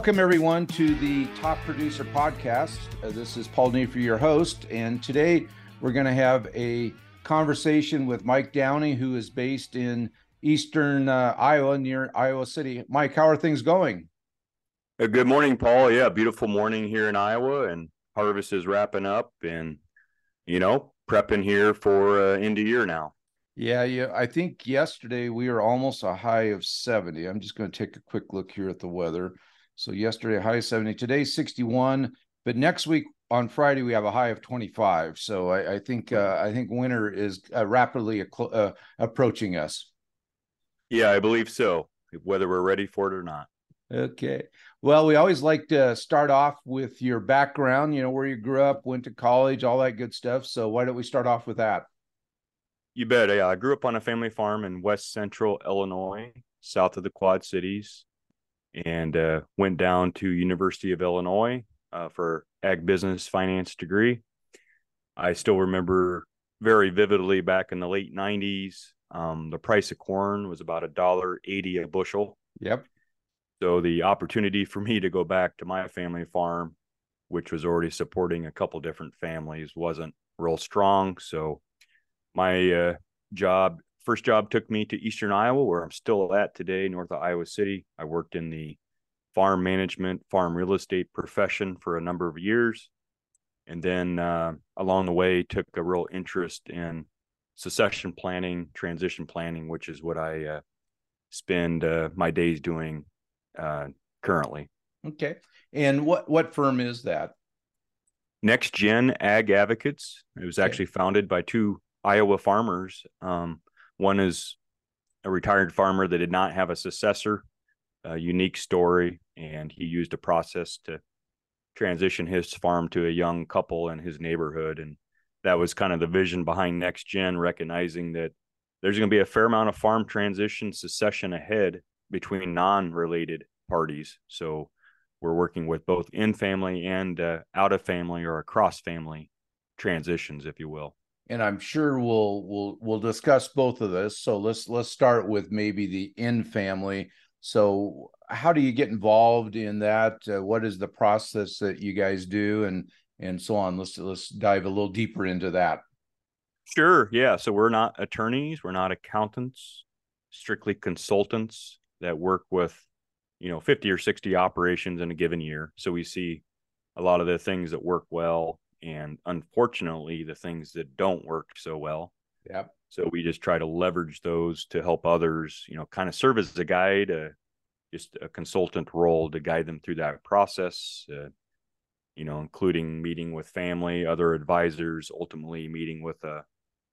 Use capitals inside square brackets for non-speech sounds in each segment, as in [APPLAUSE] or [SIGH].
Welcome, everyone, to the Top Producer Podcast. Uh, this is Paul Neiffer, your host, and today we're going to have a conversation with Mike Downey, who is based in eastern uh, Iowa near Iowa City. Mike, how are things going? Uh, good morning, Paul. Yeah, beautiful morning here in Iowa, and harvest is wrapping up, and you know, prepping here for uh, end of year now. Yeah, yeah. I think yesterday we were almost a high of 70. I'm just going to take a quick look here at the weather. So yesterday high 70, today 61, but next week on Friday we have a high of 25. So I, I think uh, I think winter is uh, rapidly uh, approaching us. Yeah, I believe so. Whether we're ready for it or not. Okay. Well, we always like to start off with your background, you know, where you grew up, went to college, all that good stuff. So why don't we start off with that? You bet. Yeah, I grew up on a family farm in west central Illinois, south of the Quad Cities, and uh, went down to University of Illinois uh, for ag business finance degree. I still remember very vividly back in the late '90s um, the price of corn was about a dollar eighty a bushel. Yep. So the opportunity for me to go back to my family farm, which was already supporting a couple different families, wasn't real strong. So my uh, job, first job, took me to Eastern Iowa, where I'm still at today, north of Iowa City. I worked in the farm management, farm real estate profession for a number of years. And then uh, along the way, took a real interest in succession planning, transition planning, which is what I uh, spend uh, my days doing uh, currently. Okay. And what what firm is that? Next Gen Ag Advocates. It was actually founded by two Iowa farmers. Um, one is a retired farmer that did not have a successor, a unique story, and he used a process to transition his farm to a young couple in his neighborhood. And that was kind of the vision behind Next Gen, recognizing that there's going to be a fair amount of farm transition succession ahead between non-related parties. So we're working with both in family and uh, out of family or across family transitions, if you will. And I'm sure we'll we'll we'll discuss both of this. So let's let's start with maybe the in family. So how do you get involved in that? Uh, what is the process that you guys do, and and so on? Let's let's dive a little deeper into that. Sure. Yeah. So we're not attorneys. We're not accountants. Strictly consultants that work with, you know, 50 or 60 operations in a given year. So we see a lot of the things that work well and unfortunately the things that don't work so well. Yep. So we just try to leverage those to help others, you know, kind of serve as a guide, uh, just a consultant role to guide them through that process. Uh, you know, including meeting with family, other advisors, ultimately meeting with a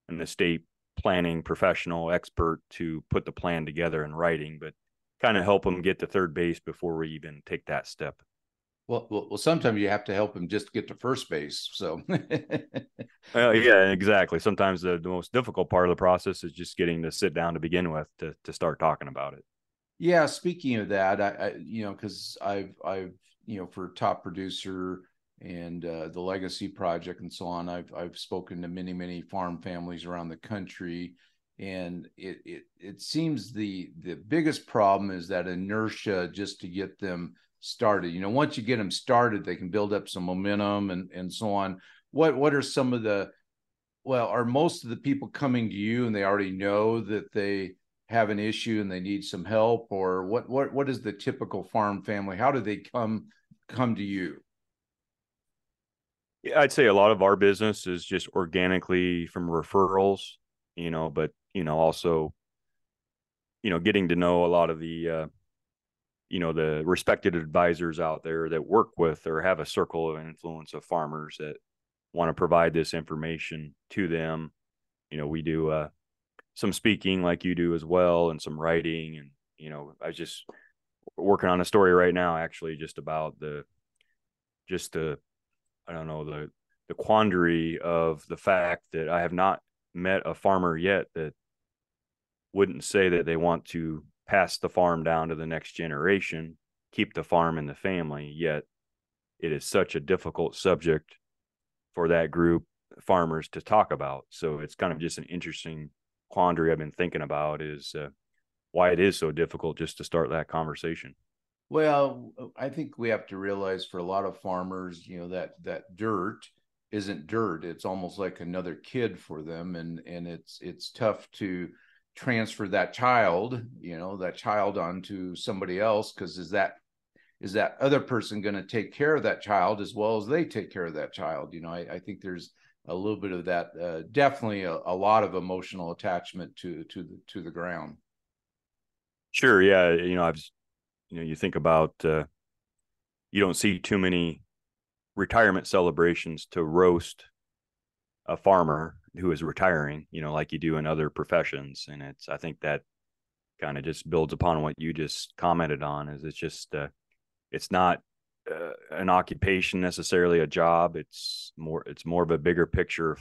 an estate planning professional expert to put the plan together in writing, but kind of help them get to third base before we even take that step. Well, well, well sometimes you have to help them just get to first base. So, [LAUGHS] uh, yeah, exactly. Sometimes the, the most difficult part of the process is just getting to sit down to begin with to to start talking about it. Yeah, speaking of that, I, I you know because I've I've you know for top producer and uh, the legacy project and so on, I've I've spoken to many many farm families around the country, and it it it seems the the biggest problem is that inertia just to get them started. You know, once you get them started, they can build up some momentum and and so on. What what are some of the well, are most of the people coming to you and they already know that they have an issue and they need some help or what what what is the typical farm family? How do they come come to you? Yeah, I'd say a lot of our business is just organically from referrals, you know, but you know, also you know, getting to know a lot of the uh you know the respected advisors out there that work with or have a circle of influence of farmers that want to provide this information to them. You know we do uh, some speaking like you do as well and some writing and you know i was just working on a story right now actually just about the just the i don't know the the quandary of the fact that i have not met a farmer yet that wouldn't say that they want to pass the farm down to the next generation, keep the farm in the family. Yet it is such a difficult subject for that group farmers to talk about. So it's kind of just an interesting quandary I've been thinking about is uh, why it is so difficult just to start that conversation. Well, I think we have to realize for a lot of farmers, you know, that that dirt isn't dirt. It's almost like another kid for them, and and it's it's tough to transfer that child, you know, that child onto somebody else because is that is that other person going to take care of that child as well as they take care of that child? You know, I, I think there's a little bit of that, uh, definitely a, a lot of emotional attachment to to the to the ground. Sure, yeah, you know, I've you know, you think about uh, you don't see too many retirement celebrations to roast a farmer who is retiring, you know, like you do in other professions. And it's, I think that kind of just builds upon what you just commented on is it's just, uh, it's not uh, an occupation necessarily a job. It's more, it's more of a bigger picture of,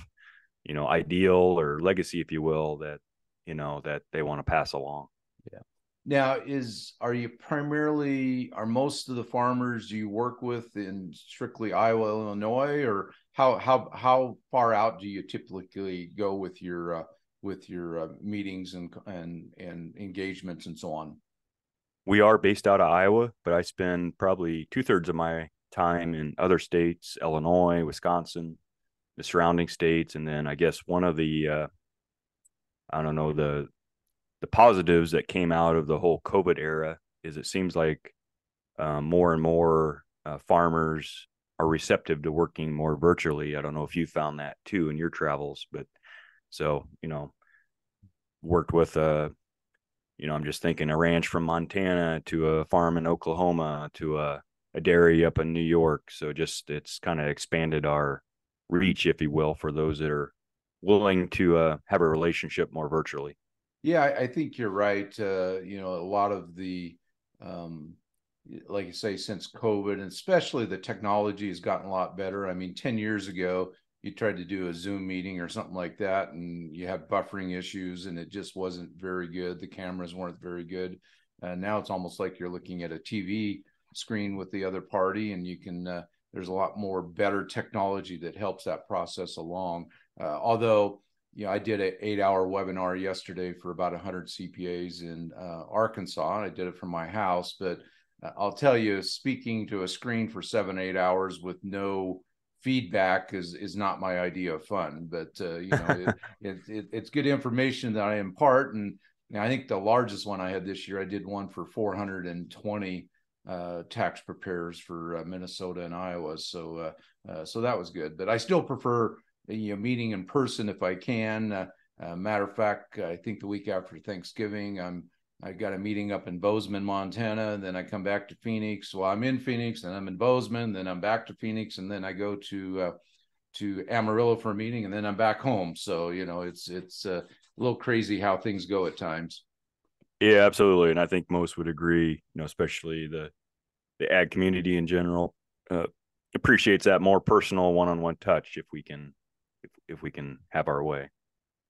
you know, ideal or legacy, if you will, that, you know, that they want to pass along. Yeah. Now, is are you primarily are most of the farmers you work with in strictly Iowa, Illinois, or how how how far out do you typically go with your uh, with your uh, meetings and and and engagements and so on? We are based out of Iowa, but I spend probably two thirds of my time in other states, Illinois, Wisconsin, the surrounding states, and then I guess one of the uh, I don't know the the positives that came out of the whole COVID era is it seems like uh, more and more uh, farmers are receptive to working more virtually. I don't know if you found that too in your travels, but so you know, worked with a, uh, you know, I'm just thinking a ranch from Montana to a farm in Oklahoma to a, a dairy up in New York. So just it's kind of expanded our reach, if you will, for those that are willing to uh, have a relationship more virtually. Yeah, I, I think you're right. Uh, you know, a lot of the, um, like you say, since COVID, and especially the technology has gotten a lot better. I mean, 10 years ago, you tried to do a Zoom meeting or something like that, and you had buffering issues, and it just wasn't very good. The cameras weren't very good. Uh, now it's almost like you're looking at a TV screen with the other party, and you can. Uh, there's a lot more better technology that helps that process along. Uh, although you know, I did an eight hour webinar yesterday for about 100 CPAs in uh, Arkansas. I did it from my house, but uh, I'll tell you, speaking to a screen for seven, eight hours with no feedback is is not my idea of fun. But uh, you know, it, [LAUGHS] it, it, it's good information that I impart, and you know, I think the largest one I had this year, I did one for 420 uh, tax preparers for uh, Minnesota and Iowa. So uh, uh, so that was good. But I still prefer you know, meeting in person if I can. Uh, uh, matter of fact, I think the week after Thanksgiving, I'm I got a meeting up in Bozeman, Montana. And then I come back to Phoenix. Well, I'm in Phoenix, and I'm in Bozeman. Then I'm back to Phoenix, and then I go to uh, to Amarillo for a meeting, and then I'm back home. So you know, it's it's uh, a little crazy how things go at times. Yeah, absolutely, and I think most would agree. You know, especially the the ag community in general uh, appreciates that more personal one-on-one touch if we can if we can have our way.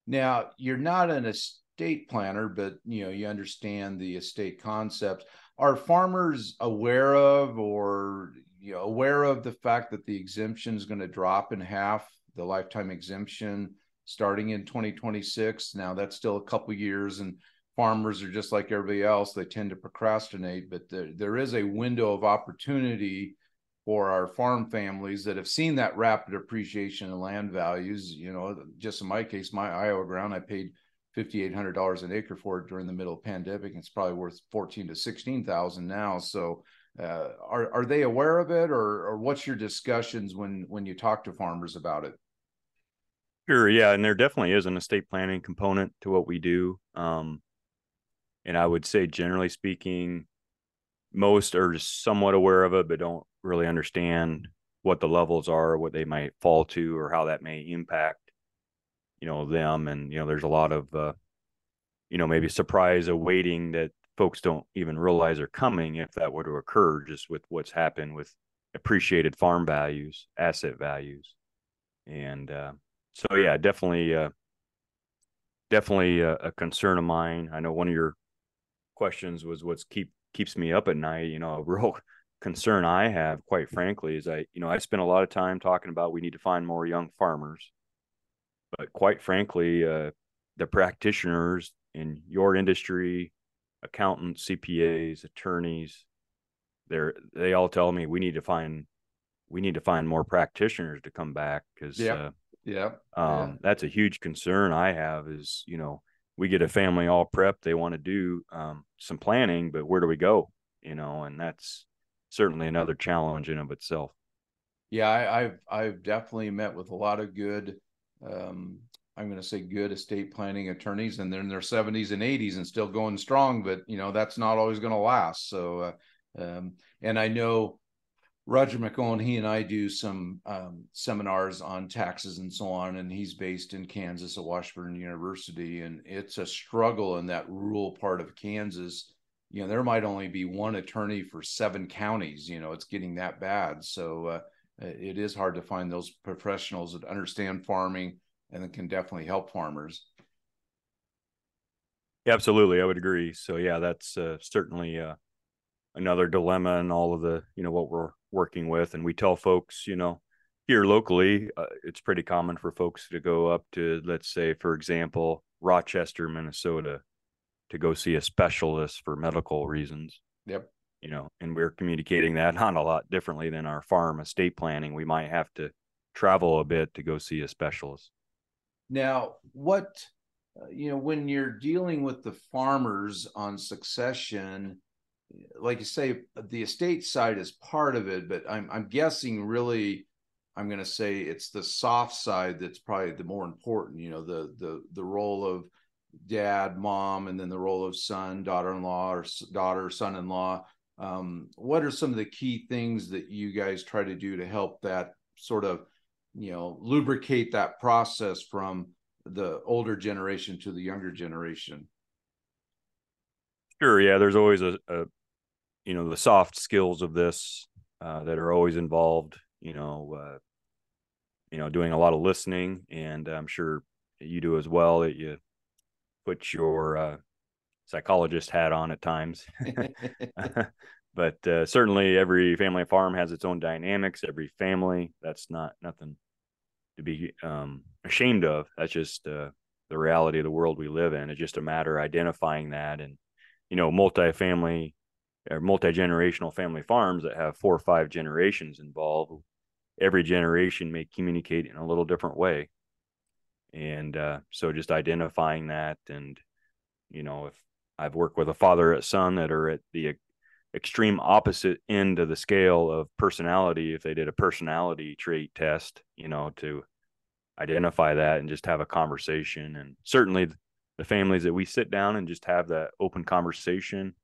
Now, you're not an estate planner, but you know you understand the estate concepts. Are farmers aware of or you know, aware of the fact that the exemption is going to drop in half, the lifetime exemption starting in 2026? Now that's still a couple years, and farmers are just like everybody else; they tend to procrastinate. But there, there is a window of opportunity for our farm families that have seen that rapid appreciation in land values. You know, just in my case, my Iowa ground, I paid fifty eight hundred dollars an acre for it during the middle of pandemic. It's probably worth fourteen to sixteen thousand now. So, uh, are are they aware of it, or or what's your discussions when when you talk to farmers about it? Sure, yeah, and there definitely is an estate planning component to what we do. Um, and I would say, generally speaking, most are just somewhat aware of it, but don't really understand what the levels are, what they might fall to, or how that may impact, you know, them. And you know, there's a lot of, uh, you know, maybe surprise awaiting that folks don't even realize are coming if that were to occur, just with what's happened with appreciated farm values, asset values, and uh, so yeah, definitely, uh, definitely a, a concern of mine. I know one of your questions was what's keep keeps me up at night. You know, a [LAUGHS] real concern I have, quite frankly, is I, you know, I spend a lot of time talking about we need to find more young farmers, but quite frankly, uh, the practitioners in your industry, accountants, CPAs, attorneys, they're they all tell me we need to find we need to find more practitioners to come back because Yeah. uh, Yeah. um, that's a huge concern I have is you know we get a family all prepped they want to do um, some planning but where do we go you know and that's certainly another challenge in of itself Yeah, I, I've I've definitely met with a lot of good, um, I'm going to say good estate planning attorneys, and they're in their 70s and 80s and still going strong. But you know that's not always going to last. So, uh, um, and I know Roger McEowen, he and I do some um, seminars on taxes and so on, and he's based in Kansas at Washburn University, and it's a struggle in that rural part of Kansas. You know, there might only be one attorney for seven counties. You know, it's getting that bad. So. Uh, it is hard to find those professionals that understand farming and can definitely help farmers. Yeah, absolutely, I would agree. So yeah, that's uh, certainly uh, another dilemma in all of the you know what we're working with, and we tell folks you know here locally, uh, it's pretty common for folks to go up to let's say for example Rochester, Minnesota, to go see a specialist for medical reasons. Yep. You know, and we're communicating that [LAUGHS] not a lot differently than our farm estate planning. We might have to travel a bit to go see a specialist. Now, what uh, you know when you're dealing with the farmers on succession, like you say, the estate side is part of it, but I'm I'm guessing really, I'm going to say it's the soft side that's probably the more important. You know, the the the role of dad, mom, and then the role of son, daughter-in-law, or daughter, son-in-law. Um, what are some of the key things that you guys try to do to help that sort of you know lubricate that process from the older generation to the younger generation Sure. Yeah. There's always a, a you know, the soft skills of this uh, that are always involved. You know, uh, you know, doing a lot of listening, and I'm sure you do as well. That you put your uh, psychologist hat on at times. [LAUGHS] [LAUGHS] but uh, certainly, every family farm has its own dynamics. Every family, that's not nothing to be um, ashamed of. That's just uh, the reality of the world we live in. It's just a matter of identifying that and you know, multi-family or multi-generational family farms that have four or five generations involved. Every generation may communicate in a little different way. And uh, so just identifying that and, you know, if I've worked with a father and son that are at the extreme opposite end of the scale of personality, if they did a personality trait test, you know, to identify that and just have a conversation. And certainly the families that we sit down and just have that open conversation,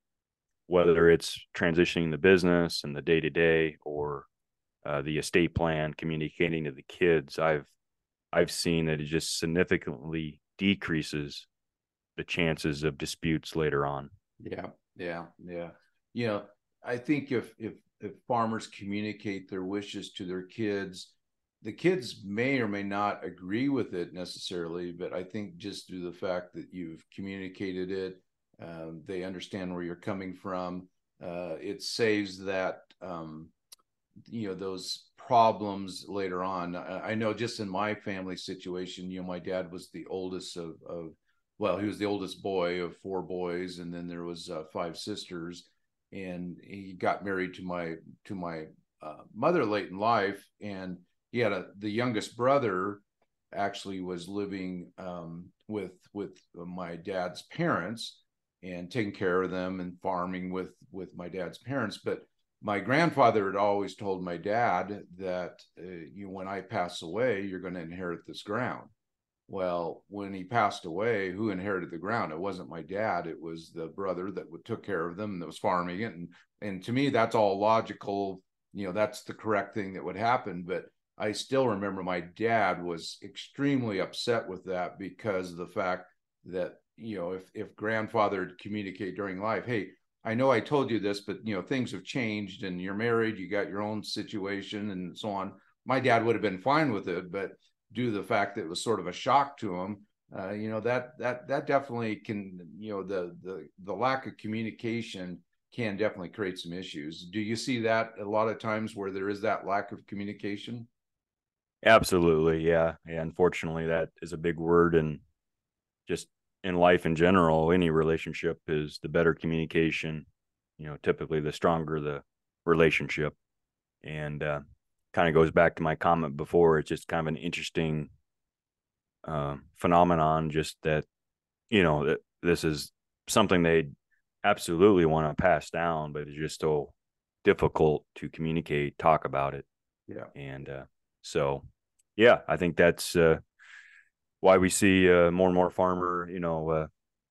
whether it's transitioning the business and the day to day or uh, the estate plan, communicating to the kids, I've I've seen that it just significantly decreases the chances of disputes later on. Yeah, yeah, yeah. You know, I think if if if farmers communicate their wishes to their kids the kids may or may not agree with it necessarily, but I think just through the fact that you've communicated it, um, they understand where you're coming from. Uh, it saves that, um, you know, those problems later on. I, I, know just in my family situation, you know, my dad was the oldest of, of well, he was the oldest boy of four boys, and then there was uh, five sisters, and he got married to my to my uh, mother late in life, and he had a the youngest brother actually was living um, with with my dad's parents and taking care of them and farming with with my dad's parents. But my grandfather had always told my dad that uh, you when i pass away you're going to inherit this ground. Well when he passed away who inherited the ground? It wasn't my dad. It was the brother that took care of them that was farming it. And and to me that's all logical. You know that's the correct thing that would happen. But I still remember my dad was extremely upset with that because of the fact that you know if if grandfather communicate during life, hey, I know I told you this, but you know things have changed and you're married, you got your own situation and so on. My dad would have been fine with it, but due to the fact that it was sort of a shock to him, uh, you know that that that definitely can you know the the the lack of communication can definitely create some issues. Do you see that a lot of times where there is that lack of communication? Absolutely. Yeah. Yeah. Unfortunately, that is a big word. And just in life in general, any relationship is the better communication, you know, typically the stronger the relationship. And uh, kind of goes back to my comment before. It's just kind of an interesting uh, phenomenon, just that, you know, that this is something they absolutely want to pass down, but it's just so difficult to communicate, talk about it. Yeah. And uh, so, yeah, I think that's uh, why we see uh, more and more farmer, you know, uh,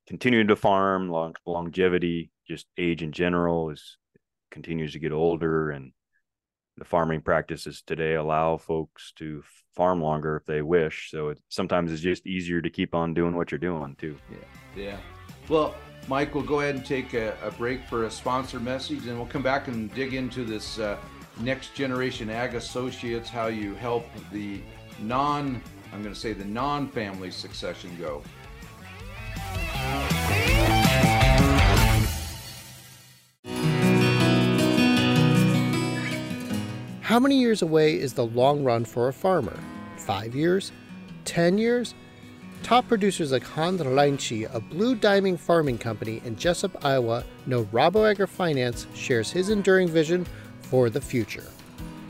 continuing to farm, long, longevity, just age in general is continues to get older and the farming practices today allow folks to farm longer if they wish. So it sometimes it's just easier to keep on doing what you're doing too. Yeah. Yeah. Well, Mike, we'll go ahead and take a, a break for a sponsor message and we'll come back and dig into this uh, next generation ag associates, how you help the non, I'm going to say the non family succession go. How many years away is the long run for a farmer? Five years? Ten years? Top producers like Hans Reinchi of Blue Diamond Farming Company in Jesup, Iowa, know Rabo AgriFinance shares his enduring vision for the future.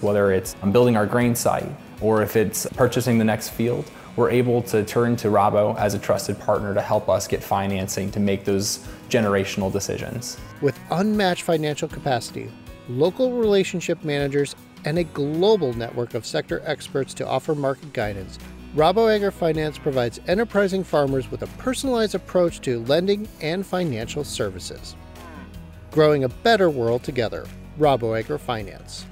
Whether it's building our grain site or if it's purchasing the next field, we're able to turn to Rabo as a trusted partner to help us get financing to make those generational decisions. With unmatched financial capacity, local relationship managers, and a global network of sector experts to offer market guidance, Rabo Agri Finance provides enterprising farmers with a personalized approach to lending and financial services. Growing a better world together, Rabo Agri Finance.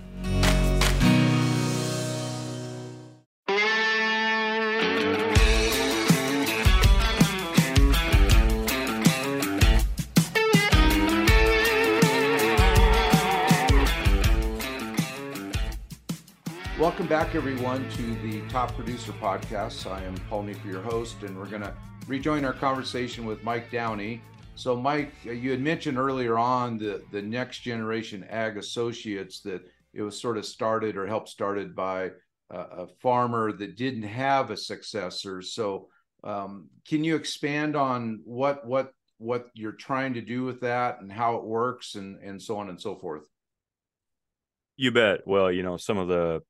Welcome back, everyone, to the Top Producer Podcast. I am Paul Neiffer, your host, and we're going to rejoin our conversation with Mike Downey. So, Mike, uh, you had mentioned earlier on the, the next generation ag associates that it was sort of started or helped started by a, a farmer that didn't have a successor. So, um, can you expand on what what what you're trying to do with that and how it works and and so on and so forth? You bet. Well, you know, some of the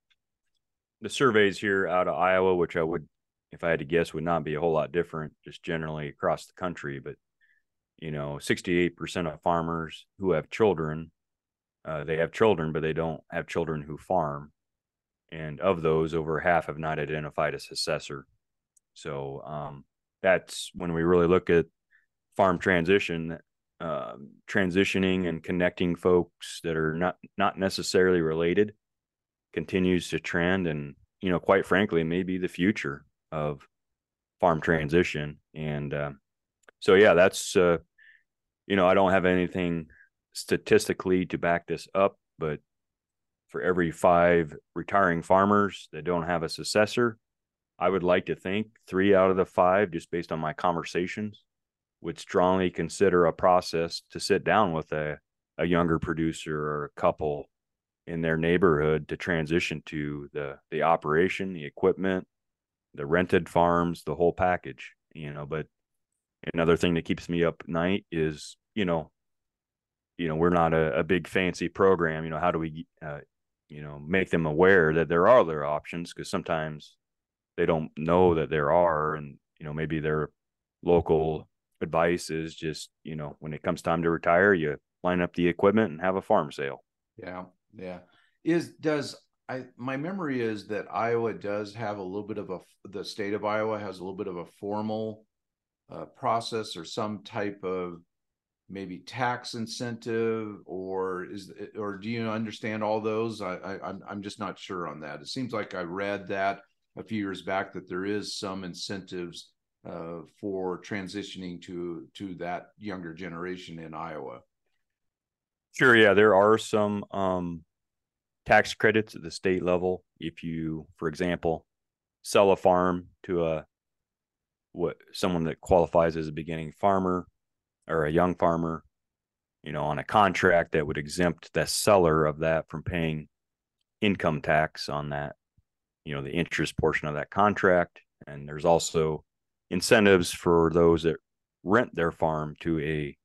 the surveys here out of Iowa, which I would, if I had to guess, would not be a whole lot different just generally across the country. But, you know, 68% of farmers who have children, uh, they have children, but they don't have children who farm. And of those, over half have not identified a successor. So um, that's when we really look at farm transition, uh, transitioning and connecting folks that are not not necessarily related continues to trend and you know quite frankly may be the future of farm transition. And uh, so yeah that's uh, you know i don't have anything statistically to back this up but for every five retiring farmers that don't have a successor i would like to think three out of the five just based on my conversations would strongly consider a process to sit down with a, a younger producer or a couple in their neighborhood to transition to the the operation, the equipment, the rented farms, the whole package. You know, but another thing that keeps me up at night is you know, you know, we're not a, a big fancy program. You know, how do we, uh, you know, make them aware that there are other options? Because sometimes they don't know that there are, and you know, maybe their local advice is just you know, when it comes time to retire, you line up the equipment and have a farm sale. Yeah. Yeah. Is does I my memory is that Iowa does have a little bit of a the state of Iowa has a little bit of a formal uh, process or some type of maybe tax incentive or is or do you understand all those? I, I I'm, I'm just not sure on that. It seems like i read that a few years back that there is some incentives uh, for transitioning to to that younger generation in iowa Sure. Yeah, there are some um, tax credits at the state level. If you, for example, sell a farm to a what someone that qualifies as a beginning farmer or a young farmer, you know, on a contract that would exempt the seller of that from paying income tax on that, you know, the interest portion of that contract. And there's also incentives for those that rent their farm to a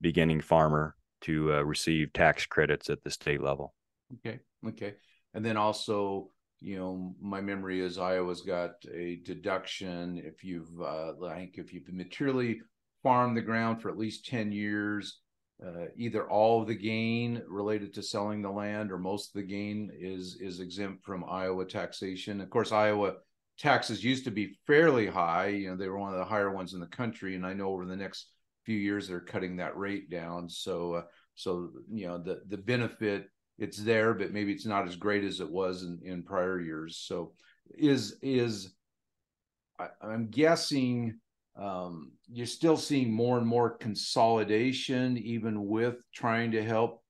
beginning farmer to uh, receive tax credits at the state level. Okay. Okay. And then also, you know, my memory is Iowa's got a deduction if you've, uh, like, if you've materially farmed the ground for at least 10 years, uh, either all of the gain related to selling the land or most of the gain is is exempt from Iowa taxation. Of course, Iowa taxes used to be fairly high. You know, they were one of the higher ones in the country, and I know over the next few years they're cutting that rate down. So, uh, so you know, the the benefit it's there, but maybe it's not as great as it was in, in prior years. So is is I, I'm guessing um, you're still seeing more and more consolidation, even with trying to help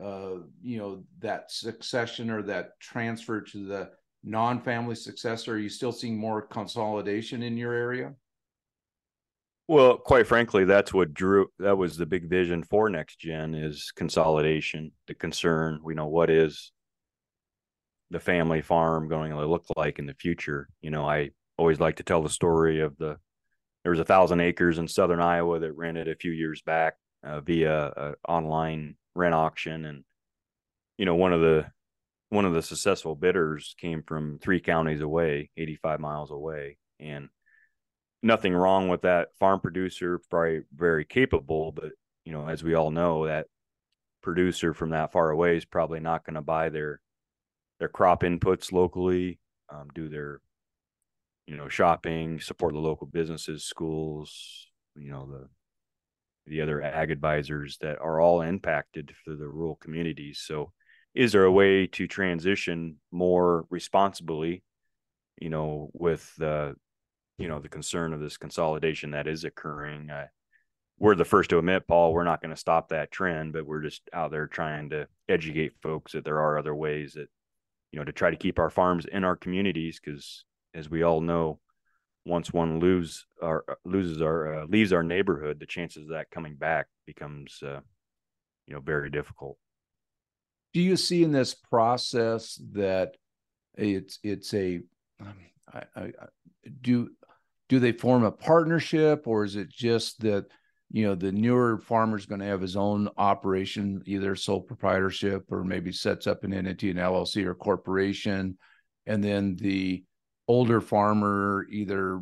uh, you know that succession or that transfer to the non-family successor. Are you still seeing more consolidation in your area? Well, quite frankly, that's what drew that was the big vision for next gen is consolidation, the concern, we know what is the family farm going to look like in the future. You know, I always like to tell the story of the there was a thousand acres in southern Iowa that rented a few years back uh, via a online rent auction, and you know one of the one of the successful bidders came from three counties away, eighty five miles away, and nothing wrong with that farm producer, probably very capable, but you know, as we all know, that producer from that far away is probably not going to buy their their crop inputs locally, um, do their you know shopping, support the local businesses, schools, you know the the other ag advisors that are all impacted for the rural communities. So, is there a way to transition more responsibly? You know, with the you know the concern of this consolidation that is occurring. Uh, we're the first to admit, Paul, we're not going to stop that trend, but we're just out there trying to educate folks that there are other ways that you know to try to keep our farms in our communities because as we all know once one lose our loses our uh, leaves our neighborhood the chances of that coming back becomes uh, you know very difficult do you see in this process that it's it's a um, I, I, do do they form a partnership or is it just that you know the newer farmer is going to have his own operation either sole proprietorship or maybe sets up an entity an llc or corporation and then the older farmer either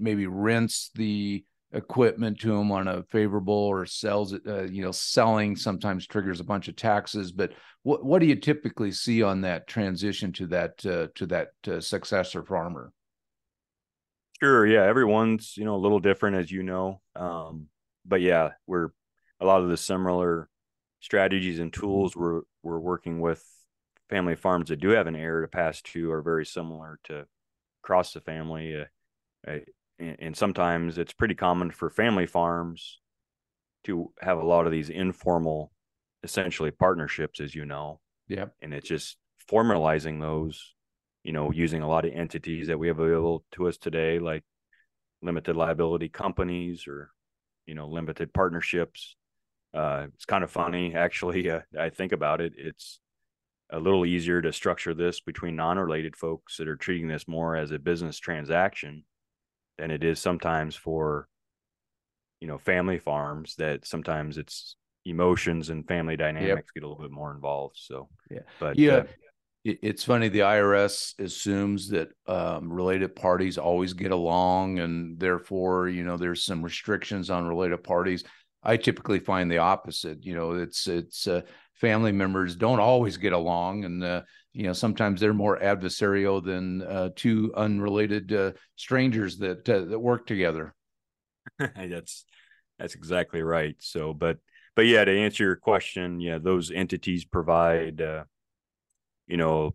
maybe rents the equipment to him on a favorable or sells it uh, you know selling sometimes triggers a bunch of taxes but what what do you typically see on that transition to that uh, to that uh, successor farmer Sure. Yeah. Everyone's, you know, a little different, as you know. Um, but yeah, we're a lot of the similar strategies and tools we're, we're working with family farms that do have an heir to pass to are very similar to across the family. Uh, uh, and, and sometimes it's pretty common for family farms to have a lot of these informal, essentially partnerships, as you know. Yeah. And it's just formalizing those you know, using a lot of entities that we have available to us today, like limited liability companies or, you know, limited partnerships. Uh, it's kind of funny, [LAUGHS] actually. Uh, I think about it. It's a little easier to structure this between non-related folks that are treating this more as a business transaction than it is sometimes for, you know, family farms that sometimes it's emotions and family dynamics yep. get a little bit more involved. So, yeah, but yeah, uh, it's funny the irs assumes that um, related parties always get along and therefore you know there's some restrictions on related parties. I typically find the opposite you know it's it's uh, family members don't always get along and uh, you know sometimes they're more adversarial than uh, two unrelated uh, strangers that uh, that work together. [LAUGHS] That's that's exactly right. So but but yeah to answer your question yeah those entities provide uh, you know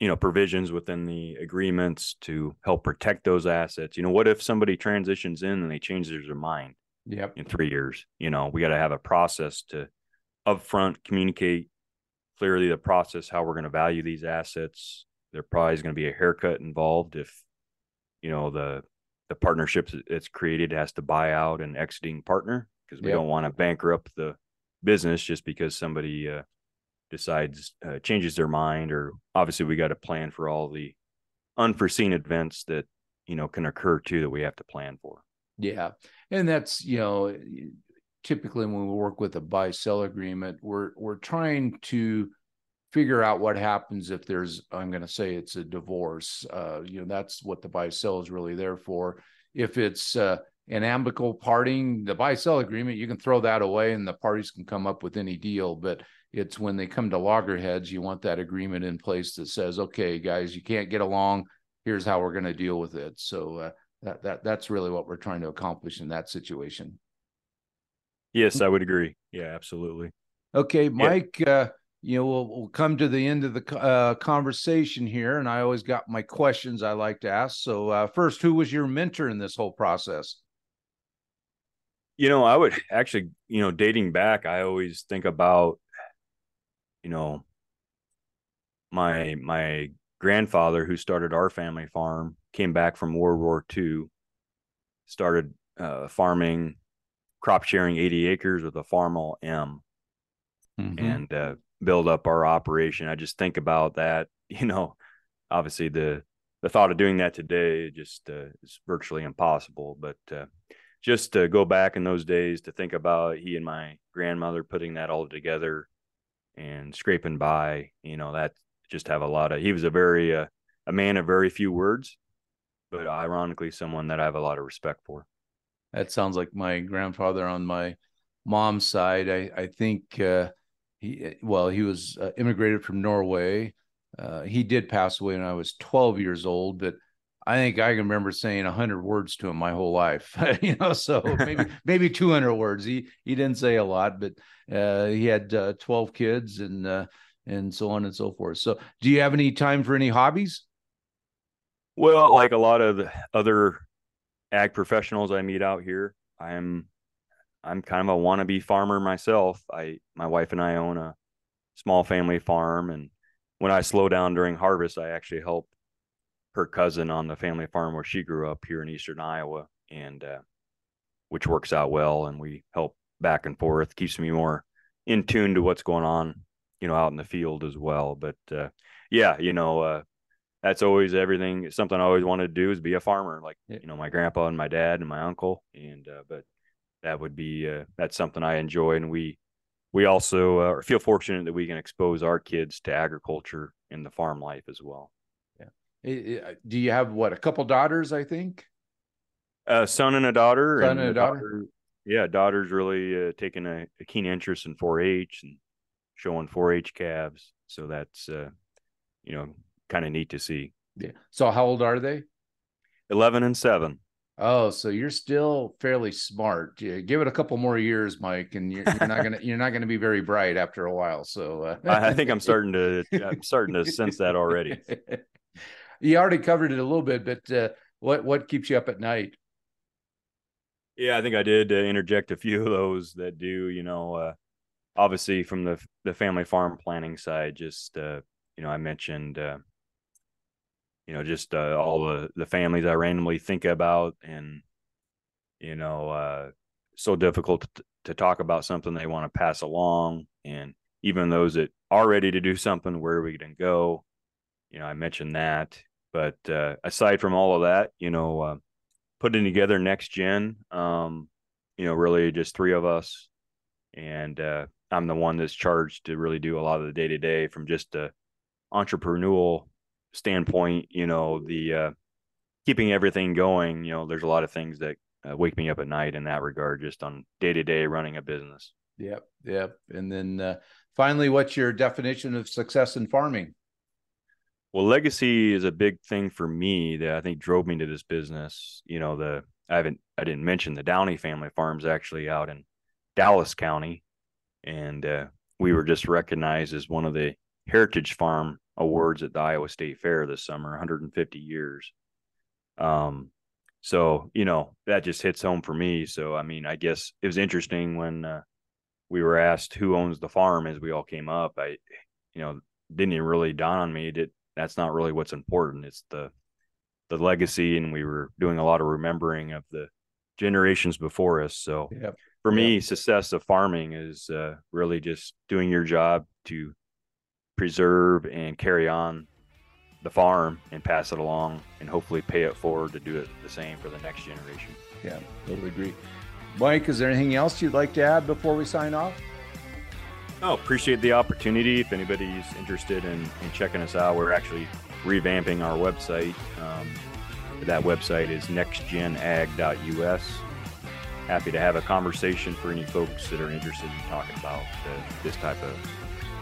you know provisions within the agreements to help protect those assets you know what if somebody transitions in and they change their mind yep. in three years you know we got to have a process to upfront communicate clearly the process how we're going to value these assets there probably is going to be a haircut involved if you know the the partnerships it's created has to buy out an exiting partner because we yep. don't want to bankrupt the business just because somebody uh, decides uh, changes their mind or obviously we got to plan for all the unforeseen events that you know can occur too that we have to plan for. Yeah and that's you know typically when we work with a buy sell agreement we're we're trying to figure out what happens if there's i'm going to say it's a divorce uh, you know that's what the buy sell is really there for. If it's uh, an amicable parting the buy sell agreement you can throw that away and the parties can come up with any deal but it's when they come to loggerheads you want that agreement in place that says okay guys you can't get along. Here's how we're going to deal with it. So uh, that, that that's really what we're trying to accomplish in that situation. Yes i would agree. Yeah absolutely. Okay mike yeah. uh you know we'll, we'll come to the end of the uh, conversation here and i always got my questions i like to ask. So uh, first who was your mentor in this whole process? You know i would actually you know dating back i always think about you know my my grandfather who started our family farm came back from world war ii started uh, farming crop sharing 80 acres with a Farmall M mm-hmm. and uh, build up our operation. I just think about that. [LAUGHS] You know, obviously the the thought of doing that today just uh, is virtually impossible. But uh, just to go back in those days to think about he and my grandmother putting that all together and scraping by, you know, that just have a lot of. He was a very uh, a man of very few words, but ironically, someone that I have a lot of respect for. That sounds like my grandfather on my mom's side. I I think uh, he well he was uh, immigrated from Norway. Uh, he did pass away when I was 12 years old, but I think I can remember saying 100 words to him my whole life. [LAUGHS] you know, so [LAUGHS] maybe maybe 200 words. He he didn't say a lot, but uh, he had uh, 12 kids and uh, and so on and so forth. So, do you have any time for any hobbies? Well, like a lot of the other ag professionals I meet out here, I'm I'm kind of a wannabe farmer myself. I my wife and I own a small family farm, and when I slow down during harvest, I actually help her cousin on the family farm where she grew up here in eastern Iowa, and uh, which works out well. And we help back and forth, keeps me more in tune to what's going on, you know, out in the field as well. But uh, yeah, you know, uh, that's always everything. Something I always wanted to do is be a farmer, like yeah. you know, my grandpa and my dad and my uncle. And uh, but that would be uh, that's something I enjoy, and we we also uh, feel fortunate that we can expose our kids to agriculture and the farm life as well. Do you have what a couple daughters? I think. A son and a daughter. Son and, and a daughter. daughter. Yeah, daughter's really uh, taking a, a, keen interest in 4-H and showing 4-H calves. So that's uh, you know kind of neat to see. Yeah. So how old are they? Eleven and seven. Oh, so you're still fairly smart. Yeah, give it a couple more years, Mike, and you're, you're not gonna you're not gonna be very bright after a while. So uh... I think I'm starting to [LAUGHS] I'm starting to sense that already. [LAUGHS] you already covered it a little bit, but uh, what what keeps you up at night? Yeah, I think I did uh, interject a few of those that do. You know, uh, obviously from the the family farm planning side, just uh, you know, I mentioned uh, you know just uh, all the the families i randomly think about and you know so difficult to, to talk about something they want to pass along and even those that are ready to do something where are we going to go you know i mentioned that but uh, aside from all of that you know uh, putting together next gen um, you know really just three of us and uh, i'm the one that's charged to really do a lot of the day to day from just a entrepreneurial standpoint, you know, the uh, keeping everything going, you know, there's a lot of things that uh, wake me up at night in that regard, just on day to day running a business. Yep. Yep. And then uh, finally, what's your definition of success in farming? Well, legacy is a big thing for me that I think drove me to this business. You know, the I haven't I didn't mention the Downey family farms actually out in Dallas County, and uh, we were just recognized as one of the heritage farm awards at the Iowa State Fair this summer, 150 years. Um, so you know that just hits home for me. So I mean, I guess it was interesting when uh, we were asked who owns the farm as we all came up. I, you know, didn't even really dawn on me that that's not really what's important. It's the the legacy, and we were doing a lot of remembering of the generations before us. So yep. for me, yep. success of farming is uh, really just doing your job to preserve and carry on the farm and pass it along and hopefully pay it forward to do it the same for the next generation. Yeah, totally agree. Mike, is there anything else you'd like to add before we sign off? Oh, appreciate the opportunity. If anybody's interested in, in checking us out, we're actually revamping our website. Um, that website is nextgenag.us. Happy to have a conversation for any folks that are interested in talking about uh, this type of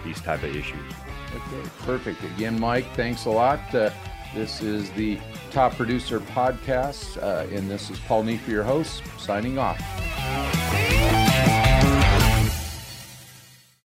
these type of issues. Okay, perfect. Again, Mike, thanks a lot. Uh, this is the Top Producer Podcast, uh, and this is Paul Neiffer, your host, signing off.